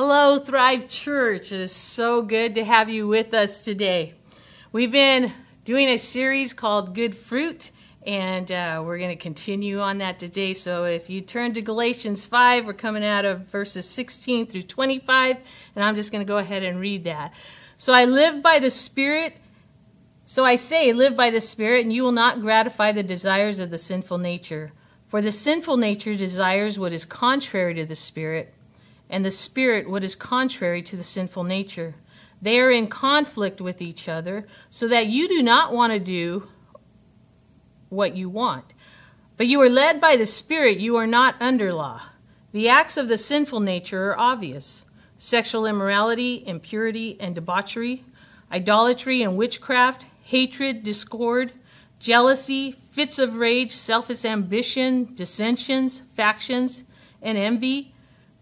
Hello, Thrive Church. It is so good to have you with us today. We've been doing a series called Good Fruit, and uh, we're going to continue on that today. So if you turn to Galatians 5, we're coming out of verses 16 through 25, and I'm just going to go ahead and read that. So I live by the Spirit. So I say, live by the Spirit, and you will not gratify the desires of the sinful nature. For the sinful nature desires what is contrary to the Spirit and the Spirit what is contrary to the sinful nature. They are in conflict with each other, so that you do not want to do what you want. But you are led by the Spirit, you are not under law. The acts of the sinful nature are obvious sexual immorality, impurity, and debauchery, idolatry and witchcraft, hatred, discord, jealousy, fits of rage, selfish ambition, dissensions, factions, and envy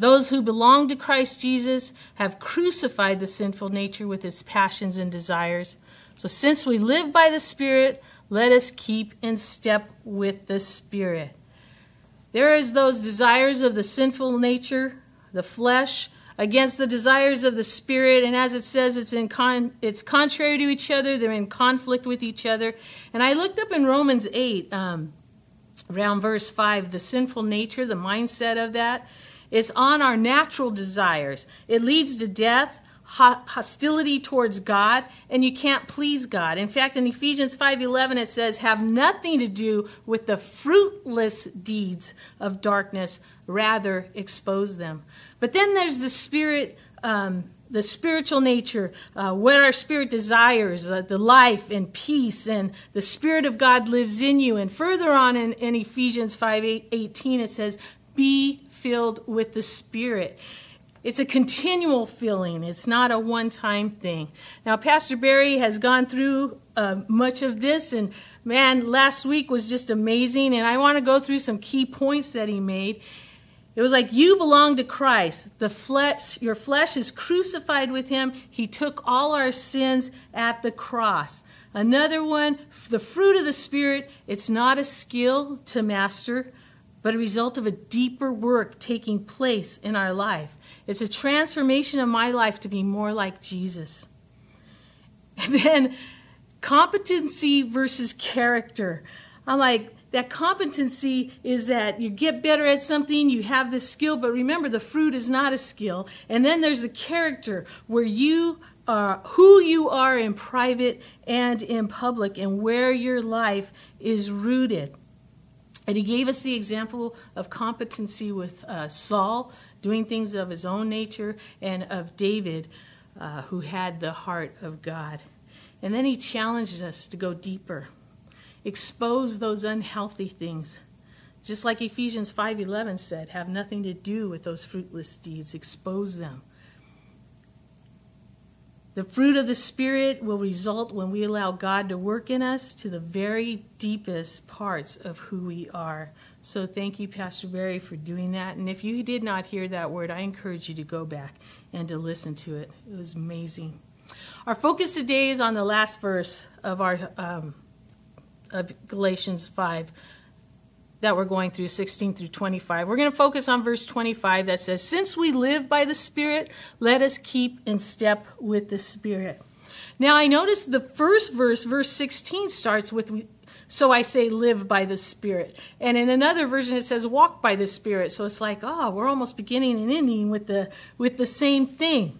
Those who belong to Christ Jesus have crucified the sinful nature with its passions and desires. So, since we live by the Spirit, let us keep in step with the Spirit. There is those desires of the sinful nature, the flesh, against the desires of the spirit and as it says it's in con- it's contrary to each other they're in conflict with each other and i looked up in romans 8 um, around verse 5 the sinful nature the mindset of that it's on our natural desires. It leads to death, hostility towards God, and you can't please God. In fact, in Ephesians 5:11 it says, "Have nothing to do with the fruitless deeds of darkness; rather expose them." But then there's the spirit. Um, the spiritual nature, uh, what our spirit desires, uh, the life and peace, and the Spirit of God lives in you. And further on in, in Ephesians 5 8, 18, it says, Be filled with the Spirit. It's a continual feeling. It's not a one time thing. Now, Pastor Barry has gone through uh, much of this, and man, last week was just amazing. And I want to go through some key points that he made. It was like you belong to Christ. The flesh, your flesh is crucified with him. He took all our sins at the cross. Another one, the fruit of the Spirit, it's not a skill to master but a result of a deeper work taking place in our life. It's a transformation of my life to be more like Jesus. And then competency versus character. I'm like, that competency is that you get better at something, you have the skill, but remember the fruit is not a skill. And then there's the character where you are who you are in private and in public and where your life is rooted. And he gave us the example of competency with uh, Saul, doing things of his own nature, and of David, uh, who had the heart of God. And then he challenged us to go deeper, expose those unhealthy things. Just like Ephesians 5:11 said, have nothing to do with those fruitless deeds, expose them. The fruit of the Spirit will result when we allow God to work in us to the very deepest parts of who we are. So thank you, Pastor Barry, for doing that. And if you did not hear that word, I encourage you to go back and to listen to it. It was amazing. Our focus today is on the last verse of our um, of Galatians 5 that we're going through, 16 through 25. We're going to focus on verse 25 that says, Since we live by the Spirit, let us keep in step with the Spirit. Now, I noticed the first verse, verse 16, starts with, So I say, live by the Spirit. And in another version, it says, walk by the Spirit. So it's like, oh, we're almost beginning and ending with the, with the same thing.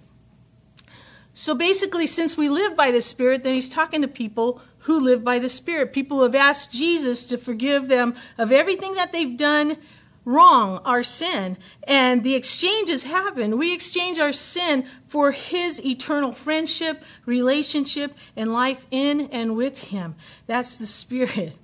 So basically, since we live by the Spirit, then he's talking to people who live by the Spirit. People who have asked Jesus to forgive them of everything that they've done wrong, our sin. And the exchange has happened. We exchange our sin for His eternal friendship, relationship, and life in and with Him. That's the Spirit.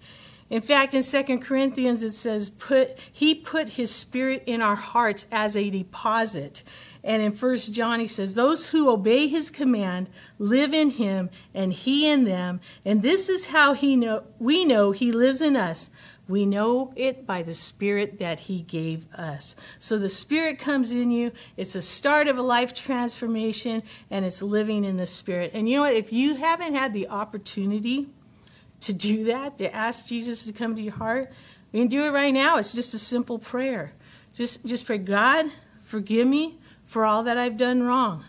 In fact, in 2 Corinthians, it says, put, He put His Spirit in our hearts as a deposit. And in First John, he says, Those who obey his command live in him, and he in them. And this is how he know, we know he lives in us. We know it by the Spirit that He gave us. So the Spirit comes in you. It's a start of a life transformation, and it's living in the Spirit. And you know what? If you haven't had the opportunity to do that, to ask Jesus to come to your heart, you can do it right now. It's just a simple prayer. Just, just pray, God, forgive me for all that I've done wrong,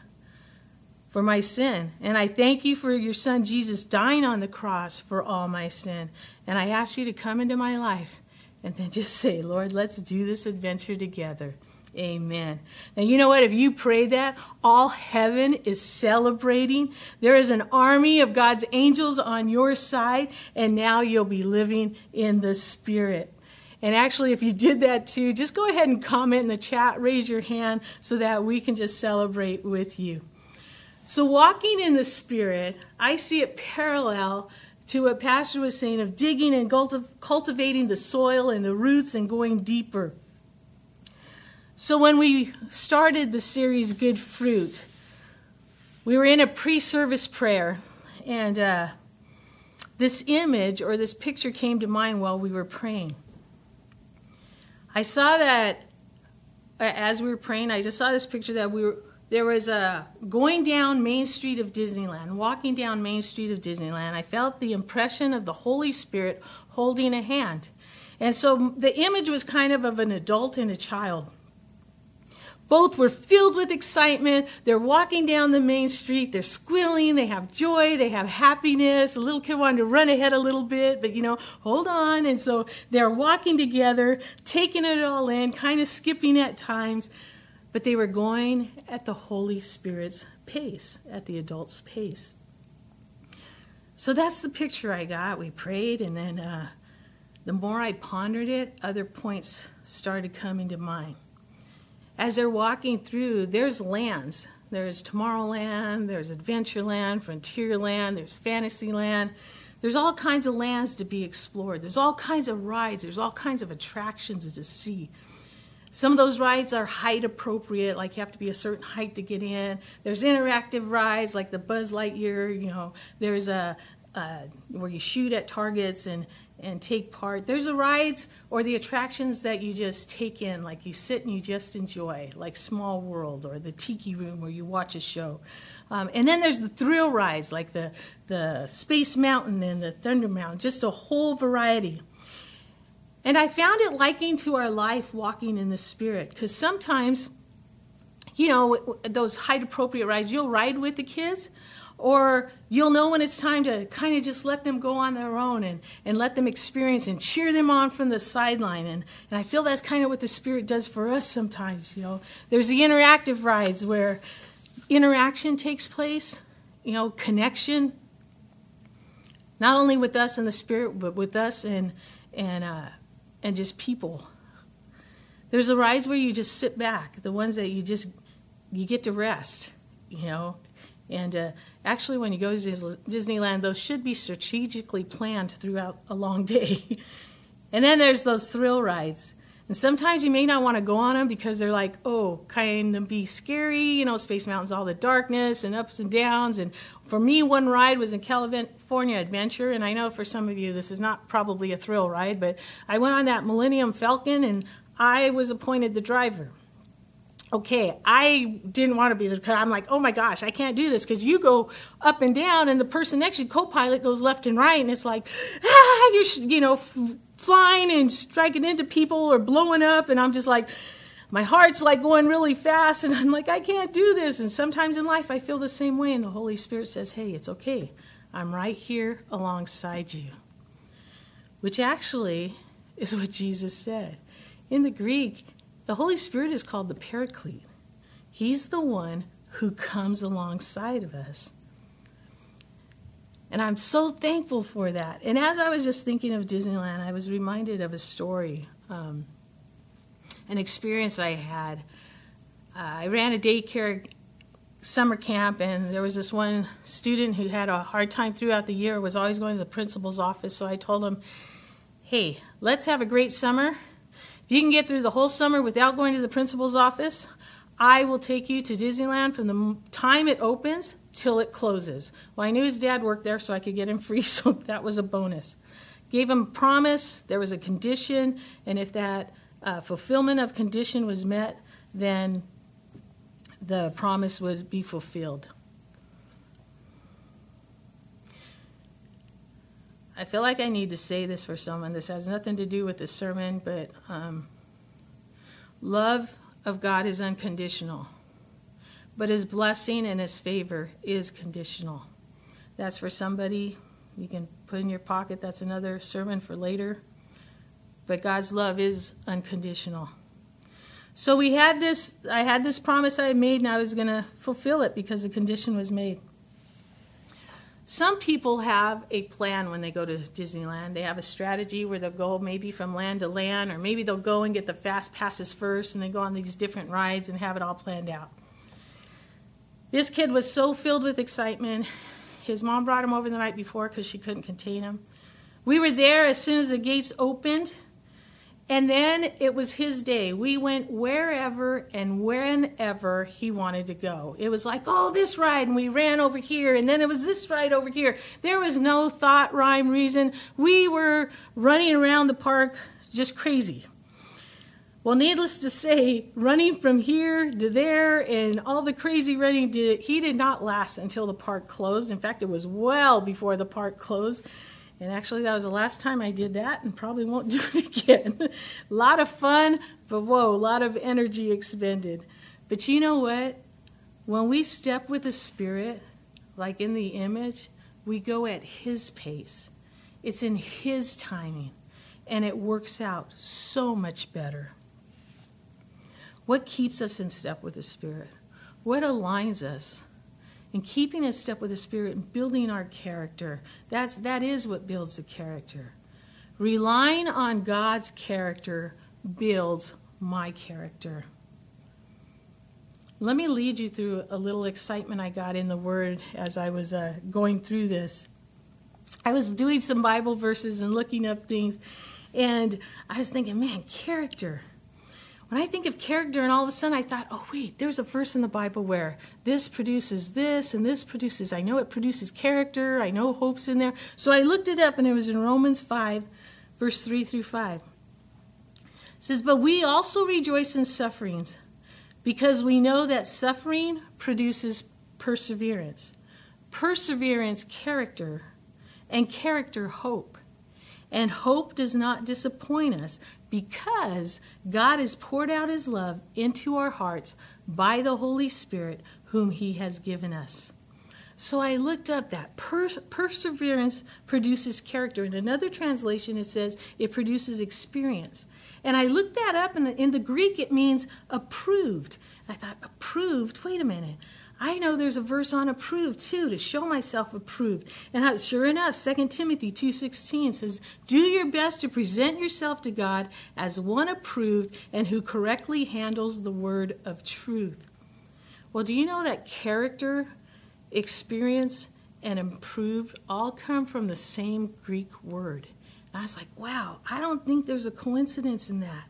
for my sin. And I thank you for your son Jesus dying on the cross for all my sin. And I ask you to come into my life and then just say, Lord, let's do this adventure together. Amen. Now, you know what? If you pray that, all heaven is celebrating. There is an army of God's angels on your side, and now you'll be living in the Spirit. And actually, if you did that too, just go ahead and comment in the chat, raise your hand so that we can just celebrate with you. So, walking in the Spirit, I see it parallel to what Pastor was saying of digging and cultivating the soil and the roots and going deeper. So, when we started the series Good Fruit, we were in a pre service prayer, and uh, this image or this picture came to mind while we were praying. I saw that as we were praying, I just saw this picture that we were there was a going down Main Street of Disneyland, walking down Main Street of Disneyland. I felt the impression of the Holy Spirit holding a hand. And so the image was kind of of an adult and a child. Both were filled with excitement. They're walking down the main street. They're squealing. They have joy. They have happiness. A little kid wanted to run ahead a little bit, but you know, hold on. And so they're walking together, taking it all in, kind of skipping at times, but they were going at the Holy Spirit's pace, at the adult's pace. So that's the picture I got. We prayed, and then uh, the more I pondered it, other points started coming to mind as they're walking through, there's lands. There's Tomorrowland, there's Adventureland, Frontierland, there's Fantasyland. There's all kinds of lands to be explored. There's all kinds of rides. There's all kinds of attractions to see. Some of those rides are height appropriate, like you have to be a certain height to get in. There's interactive rides like the Buzz Lightyear. You know, there's a, a where you shoot at targets and and take part. There's the rides or the attractions that you just take in, like you sit and you just enjoy, like Small World or the Tiki Room where you watch a show. Um, and then there's the thrill rides, like the, the Space Mountain and the Thunder Mountain, just a whole variety. And I found it liking to our life walking in the Spirit, because sometimes, you know, those height appropriate rides, you'll ride with the kids, or you'll know when it's time to kind of just let them go on their own and, and let them experience and cheer them on from the sideline. And, and I feel that's kind of what the Spirit does for us sometimes. You know, there's the interactive rides where interaction takes place, you know, connection, not only with us and the Spirit, but with us and, and, uh, and just people. There's the rides where you just sit back, the ones that you just you get to rest, you know, and uh, actually, when you go to Disneyland, those should be strategically planned throughout a long day. and then there's those thrill rides. And sometimes you may not want to go on them because they're like, oh, kind of be scary. You know, Space Mountain's all the darkness and ups and downs. And for me, one ride was in California Adventure. And I know for some of you, this is not probably a thrill ride, but I went on that Millennium Falcon and I was appointed the driver okay, I didn't want to be the. I'm like, oh my gosh, I can't do this because you go up and down, and the person next to you, co-pilot, goes left and right, and it's like, ah, you're you know f- flying and striking into people or blowing up, and I'm just like. My heart's like going really fast, and I'm like, I can't do this. And sometimes in life, I feel the same way, and the Holy Spirit says, Hey, it's okay. I'm right here alongside you. Which actually is what Jesus said. In the Greek, the Holy Spirit is called the Paraclete. He's the one who comes alongside of us. And I'm so thankful for that. And as I was just thinking of Disneyland, I was reminded of a story, um, an experience I had. Uh, I ran a daycare summer camp, and there was this one student who had a hard time throughout the year, was always going to the principal's office. So I told him, hey, let's have a great summer if you can get through the whole summer without going to the principal's office, I will take you to Disneyland from the time it opens till it closes. Well, I knew his dad worked there, so I could get him free, so that was a bonus. Gave him a promise, there was a condition, and if that uh, fulfillment of condition was met, then the promise would be fulfilled. I feel like I need to say this for someone. This has nothing to do with the sermon, but um, love of God is unconditional, but his blessing and his favor is conditional. That's for somebody you can put in your pocket. That's another sermon for later. But God's love is unconditional. So we had this, I had this promise I had made, and I was going to fulfill it because the condition was made. Some people have a plan when they go to Disneyland. They have a strategy where they'll go maybe from land to land, or maybe they'll go and get the fast passes first and they go on these different rides and have it all planned out. This kid was so filled with excitement. His mom brought him over the night before because she couldn't contain him. We were there as soon as the gates opened. And then it was his day. We went wherever and whenever he wanted to go. It was like, oh, this ride, and we ran over here, and then it was this ride over here. There was no thought, rhyme, reason. We were running around the park just crazy. Well, needless to say, running from here to there and all the crazy running, did, he did not last until the park closed. In fact, it was well before the park closed. And actually, that was the last time I did that and probably won't do it again. a lot of fun, but whoa, a lot of energy expended. But you know what? When we step with the Spirit, like in the image, we go at His pace. It's in His timing, and it works out so much better. What keeps us in step with the Spirit? What aligns us? And keeping in step with the Spirit and building our character. That's, that is what builds the character. Relying on God's character builds my character. Let me lead you through a little excitement I got in the Word as I was uh, going through this. I was doing some Bible verses and looking up things, and I was thinking, man, character when I think of character, and all of a sudden I thought, oh, wait, there's a verse in the Bible where this produces this and this produces, I know it produces character, I know hope's in there. So I looked it up, and it was in Romans 5, verse 3 through 5. It says, But we also rejoice in sufferings, because we know that suffering produces perseverance, perseverance, character, and character, hope. And hope does not disappoint us because God has poured out his love into our hearts by the Holy Spirit, whom he has given us. So I looked up that per- perseverance produces character. In another translation, it says it produces experience. And I looked that up, and in the Greek, it means approved. I thought, approved? Wait a minute. I know there's a verse on approved too to show myself approved. And sure enough, 2 Timothy 2:16 says, "Do your best to present yourself to God as one approved and who correctly handles the word of truth." Well, do you know that character, experience, and improved all come from the same Greek word? And I was like, "Wow, I don't think there's a coincidence in that."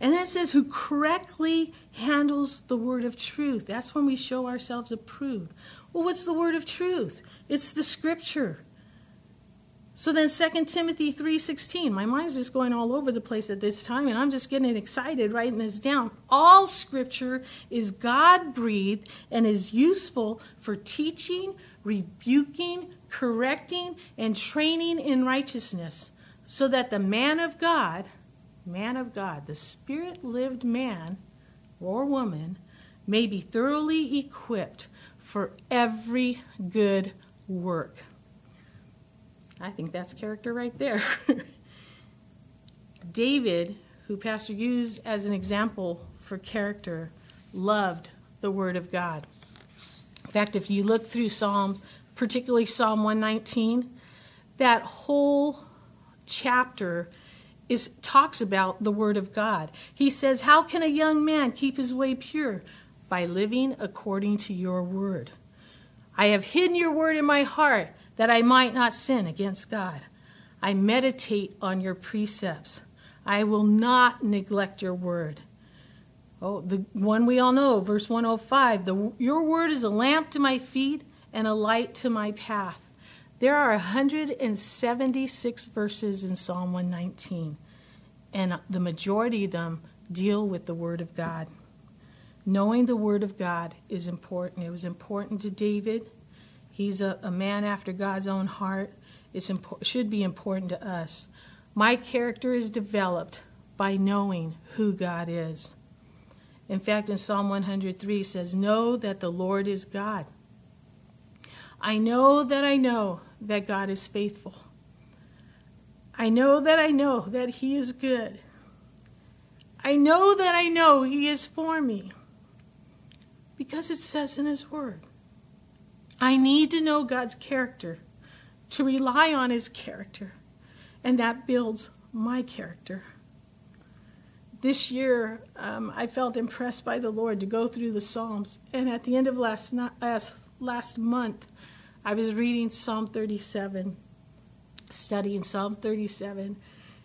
And then it says, who correctly handles the word of truth. That's when we show ourselves approved. Well, what's the word of truth? It's the scripture. So then 2 Timothy 3:16. My mind's just going all over the place at this time and I'm just getting excited writing this down. All scripture is God-breathed and is useful for teaching, rebuking, correcting, and training in righteousness, so that the man of God man of God, the spirit lived man or woman, may be thoroughly equipped for every good work. I think that's character right there. David, who Pastor used as an example for character, loved the Word of God. In fact, if you look through Psalms, particularly Psalm 119, that whole chapter is talks about the word of God. He says, "How can a young man keep his way pure? By living according to your word. I have hidden your word in my heart that I might not sin against God. I meditate on your precepts. I will not neglect your word." Oh, the one we all know, verse 105 the, Your word is a lamp to my feet and a light to my path. There are 176 verses in Psalm 119, and the majority of them deal with the Word of God. Knowing the Word of God is important. It was important to David. He's a, a man after God's own heart. It impo- should be important to us. My character is developed by knowing who God is. In fact, in Psalm 103 says, Know that the Lord is God. I know that I know that God is faithful. I know that I know that He is good. I know that I know He is for me because it says in His Word. I need to know God's character, to rely on His character, and that builds my character. This year, um, I felt impressed by the Lord to go through the Psalms, and at the end of last, last, last month, I was reading Psalm 37, studying Psalm 37. And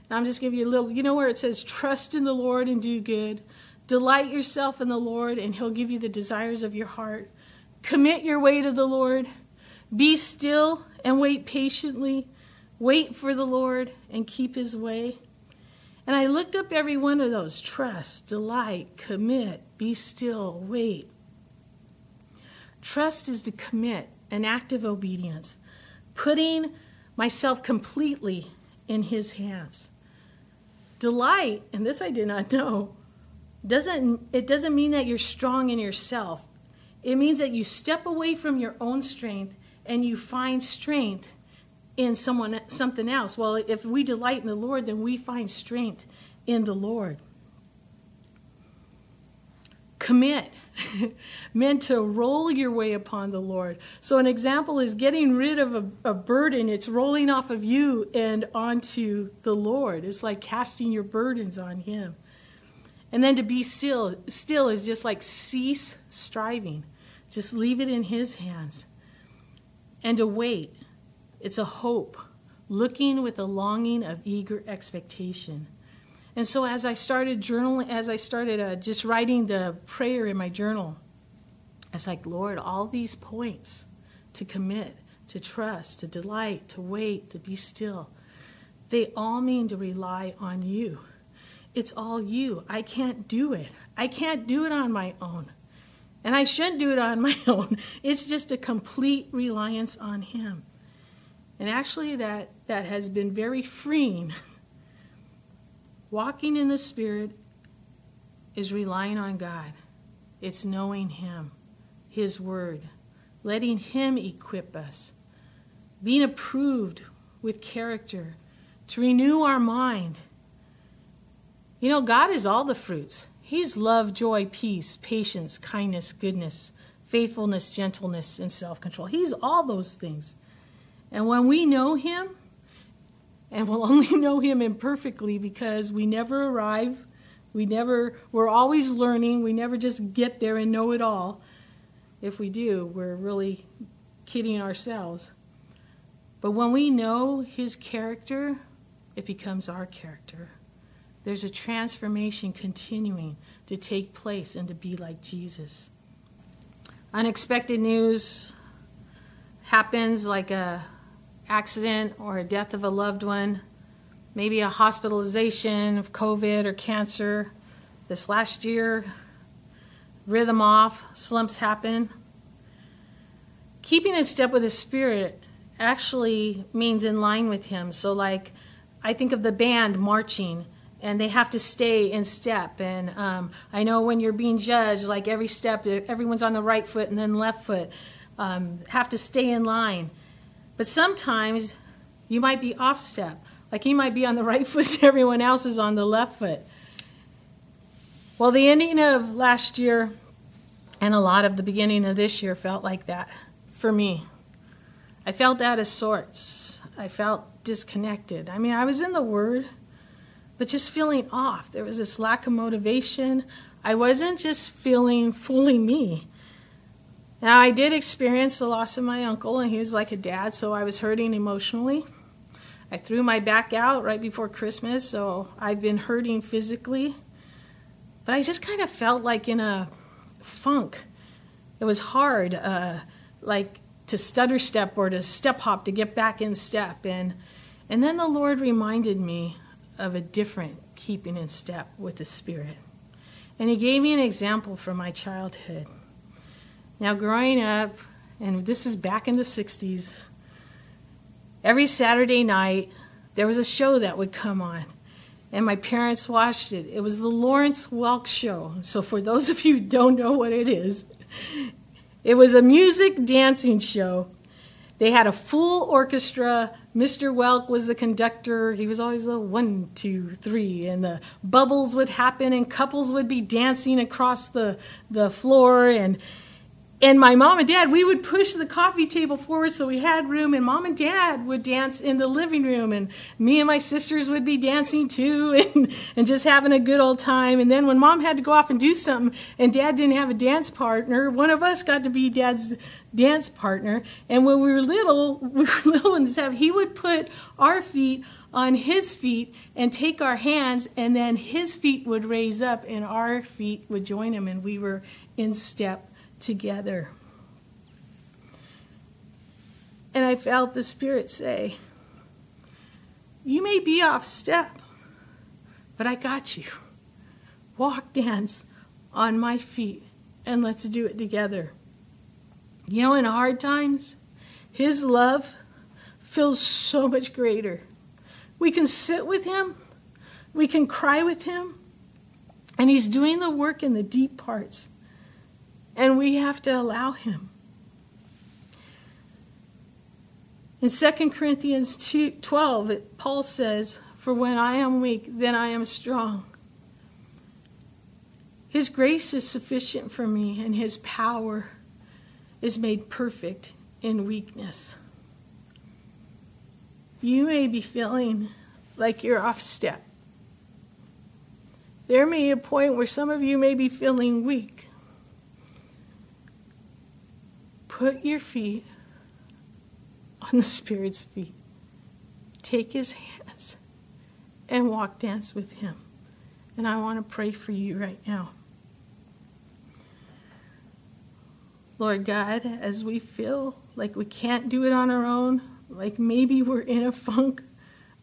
I'm just giving you a little, you know where it says, trust in the Lord and do good. Delight yourself in the Lord, and He'll give you the desires of your heart. Commit your way to the Lord. Be still and wait patiently. Wait for the Lord and keep His way. And I looked up every one of those trust, delight, commit, be still, wait. Trust is to commit an act of obedience, putting myself completely in his hands. Delight, and this I did not know, doesn't it doesn't mean that you're strong in yourself. It means that you step away from your own strength and you find strength in someone something else. Well, if we delight in the Lord, then we find strength in the Lord. Commit meant to roll your way upon the Lord. So, an example is getting rid of a, a, burden, it's rolling off of you and onto the Lord. It's like casting your burdens on Him. And then to be still, still is just like cease striving, just leave it in His hands. And to wait, it's a hope, looking with a longing of eager expectation. And so as I started journaling, as I started uh, just writing the prayer in my journal, it's like, Lord, all these points to commit, to trust, to delight, to wait, to be still, they all mean to rely on you. It's all you. I can't do it. I can't do it on my own. And I shouldn't do it on my own. It's just a complete reliance on Him. And actually, that, that has been very freeing Walking in the Spirit is relying on God, it's knowing Him, His Word, letting Him equip us, being approved with character, to renew our mind. You know, God is all the fruits. He's love, joy, peace, patience, kindness, goodness, faithfulness, gentleness, and self control. He's all those things. And when we know Him, and we'll only know him imperfectly because we never arrive. We never we're always learning. We never just get there and know it all. If we do we're really kidding ourselves. But when we know his character it becomes our character. There's a transformation continuing to take place and to be like jesus. Unexpected news happens like a accident or a death of a loved one, maybe a hospitalization of COVID or cancer. This last year, rhythm off, slumps happen. Keeping in step with the Spirit actually means in line with Him. So, like, I think of the band marching and they have to stay in step. And um, I know when you're being judged, like every step, everyone's on the right foot and then left foot, um, have to stay in line. But sometimes you might be off step. Like you might be on the right foot and everyone else is on the left foot. Well, the ending of last year and a lot of the beginning of this year felt like that for me. I felt out of sorts. I felt disconnected. I mean, I was in the Word, but just feeling off. There was this lack of motivation. I wasn't just feeling fully me. Now, I did experience the loss of my uncle, and he was like a dad, so I was hurting emotionally. I threw my back out right before Christmas, so I've been hurting physically. but I just kind of felt like in a funk. It was hard, uh, like to stutter step or to step hop to get back in step. And, and then the Lord reminded me of a different keeping in step with the Spirit. And He gave me an example from my childhood. Now, growing up, and this is back in the 60s, every Saturday night there was a show that would come on. And my parents watched it. It was the Lawrence Welk Show. So, for those of you who don't know what it is, it was a music dancing show. They had a full orchestra. Mr. Welk was the conductor. He was always a one, two, three, and the bubbles would happen, and couples would be dancing across the, the floor, and and my mom and dad, we would push the coffee table forward so we had room, and mom and dad would dance in the living room, and me and my sisters would be dancing too, and, and just having a good old time. And then when mom had to go off and do something, and dad didn't have a dance partner, one of us got to be dad's dance partner. And when we were little, we were little and stuff, he would put our feet on his feet and take our hands, and then his feet would raise up, and our feet would join him, and we were in step together. And I felt the Spirit say, You may be off step, but I got you. Walk, dance on my feet, and let's do it together. You know, in hard times, His love feels so much greater. We can sit with Him, we can cry with Him, and He's doing the work in the deep parts and we have to allow him. In 2 Corinthians 2, 12, Paul says, For when I am weak, then I am strong. His grace is sufficient for me, and his power is made perfect in weakness. You may be feeling like you're off step. There may be a point where some of you may be feeling weak. Put your feet on the Spirit's feet. Take his hands and walk dance with him. And I want to pray for you right now. Lord God, as we feel like we can't do it on our own, like maybe we're in a funk,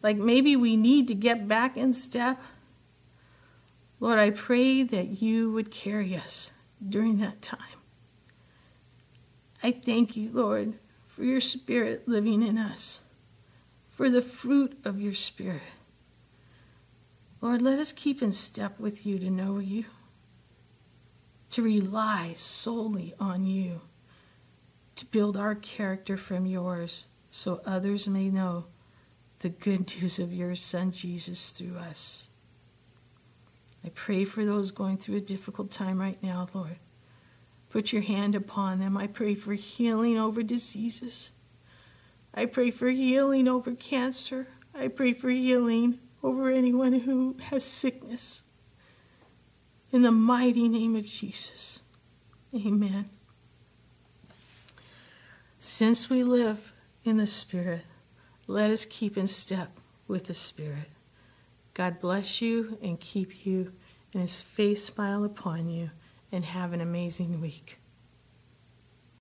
like maybe we need to get back in step, Lord, I pray that you would carry us during that time. I thank you, Lord, for your Spirit living in us, for the fruit of your Spirit. Lord, let us keep in step with you to know you, to rely solely on you, to build our character from yours so others may know the good news of your Son Jesus through us. I pray for those going through a difficult time right now, Lord. Put your hand upon them. I pray for healing over diseases. I pray for healing over cancer. I pray for healing over anyone who has sickness. In the mighty name of Jesus. Amen. Since we live in the Spirit, let us keep in step with the Spirit. God bless you and keep you, and his face smile upon you and have an amazing week.